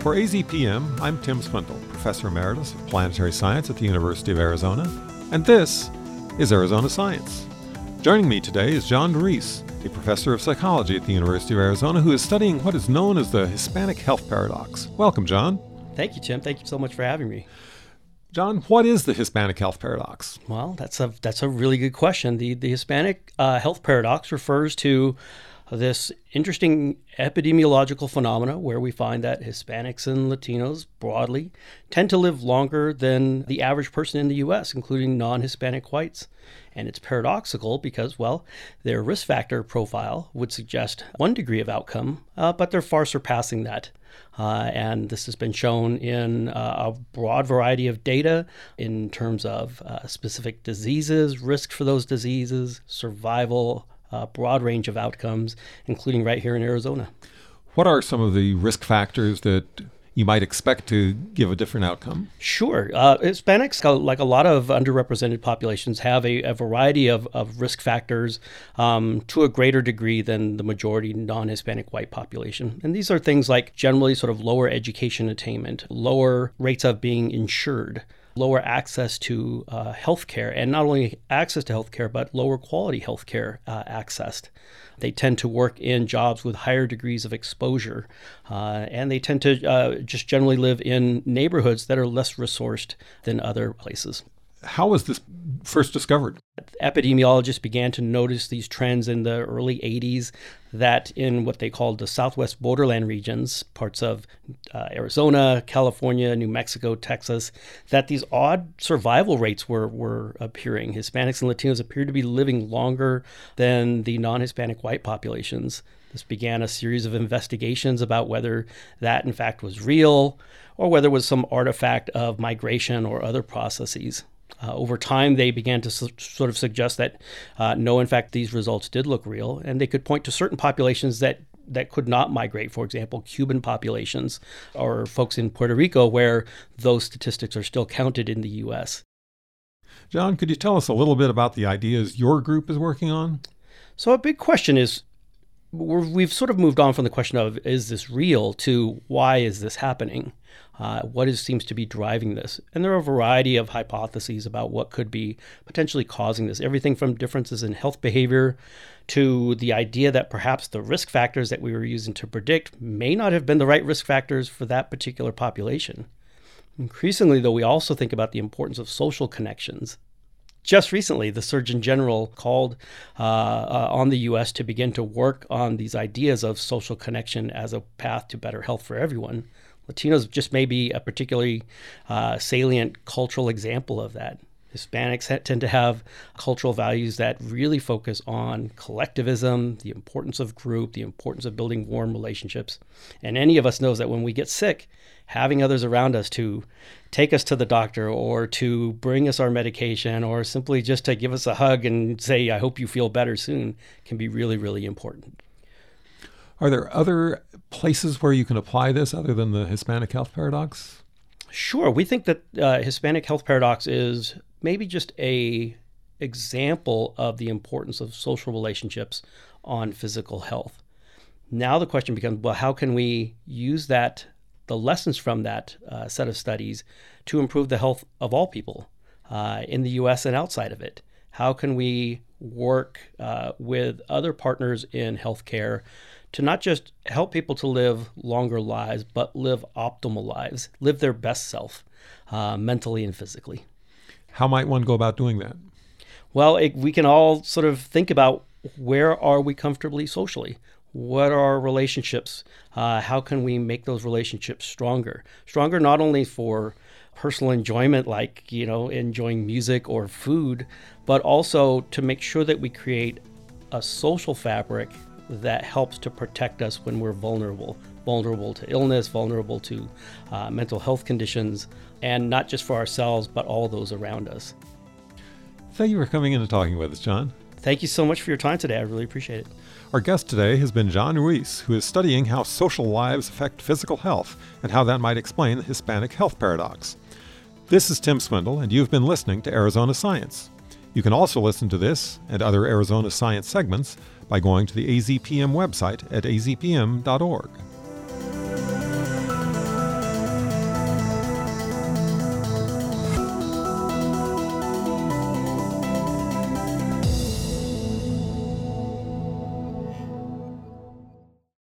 For AZPM, I'm Tim Swindle, Professor Emeritus of Planetary Science at the University of Arizona, and this is Arizona Science. Joining me today is John Ruiz, a professor of psychology at the University of Arizona who is studying what is known as the Hispanic health paradox. Welcome, John. Thank you, Tim. Thank you so much for having me. John, what is the Hispanic health paradox? Well, that's a that's a really good question. The the Hispanic uh, health paradox refers to this interesting epidemiological phenomena where we find that Hispanics and Latinos broadly tend to live longer than the average person in the US, including non Hispanic whites. And it's paradoxical because, well, their risk factor profile would suggest one degree of outcome, uh, but they're far surpassing that. Uh, and this has been shown in uh, a broad variety of data in terms of uh, specific diseases, risk for those diseases, survival, a broad range of outcomes, including right here in Arizona. What are some of the risk factors that you might expect to give a different outcome? Sure. Uh, Hispanics, uh, like a lot of underrepresented populations, have a, a variety of, of risk factors um, to a greater degree than the majority non Hispanic white population. And these are things like generally sort of lower education attainment, lower rates of being insured lower access to uh, health care, and not only access to health care, but lower quality health care uh, accessed. They tend to work in jobs with higher degrees of exposure, uh, and they tend to uh, just generally live in neighborhoods that are less resourced than other places. How was this first discovered? Epidemiologists began to notice these trends in the early 80s that in what they called the southwest borderland regions, parts of uh, Arizona, California, New Mexico, Texas, that these odd survival rates were, were appearing. Hispanics and Latinos appeared to be living longer than the non Hispanic white populations. This began a series of investigations about whether that, in fact, was real or whether it was some artifact of migration or other processes. Uh, over time, they began to su- sort of suggest that uh, no, in fact, these results did look real, and they could point to certain populations that that could not migrate. For example, Cuban populations or folks in Puerto Rico, where those statistics are still counted in the U.S. John, could you tell us a little bit about the ideas your group is working on? So, a big question is we have sort of moved on from the question of is this real to why is this happening? Uh, what is, seems to be driving this? And there are a variety of hypotheses about what could be potentially causing this. Everything from differences in health behavior to the idea that perhaps the risk factors that we were using to predict may not have been the right risk factors for that particular population. Increasingly, though, we also think about the importance of social connections just recently, the Surgeon General called uh, uh, on the U.S. to begin to work on these ideas of social connection as a path to better health for everyone. Latinos just may be a particularly uh, salient cultural example of that. Hispanics tend to have cultural values that really focus on collectivism, the importance of group, the importance of building warm relationships. And any of us knows that when we get sick, having others around us to take us to the doctor or to bring us our medication or simply just to give us a hug and say, I hope you feel better soon, can be really, really important. Are there other places where you can apply this other than the Hispanic health paradox? Sure. We think that uh, Hispanic health paradox is maybe just a example of the importance of social relationships on physical health. Now the question becomes, well, how can we use that, the lessons from that uh, set of studies, to improve the health of all people uh, in the U.S. and outside of it? How can we work uh, with other partners in healthcare to not just help people to live longer lives, but live optimal lives, live their best self, uh, mentally and physically. How might one go about doing that? Well, it, we can all sort of think about where are we comfortably socially? What are our relationships? Uh, how can we make those relationships stronger? Stronger not only for personal enjoyment, like, you know, enjoying music or food, but also to make sure that we create a social fabric that helps to protect us when we're vulnerable vulnerable to illness, vulnerable to uh, mental health conditions, and not just for ourselves, but all those around us. Thank you for coming in and talking with us, John. Thank you so much for your time today. I really appreciate it. Our guest today has been John Ruiz, who is studying how social lives affect physical health and how that might explain the Hispanic health paradox. This is Tim Swindle, and you've been listening to Arizona Science. You can also listen to this and other Arizona Science segments by going to the AZPM website at azpm.org.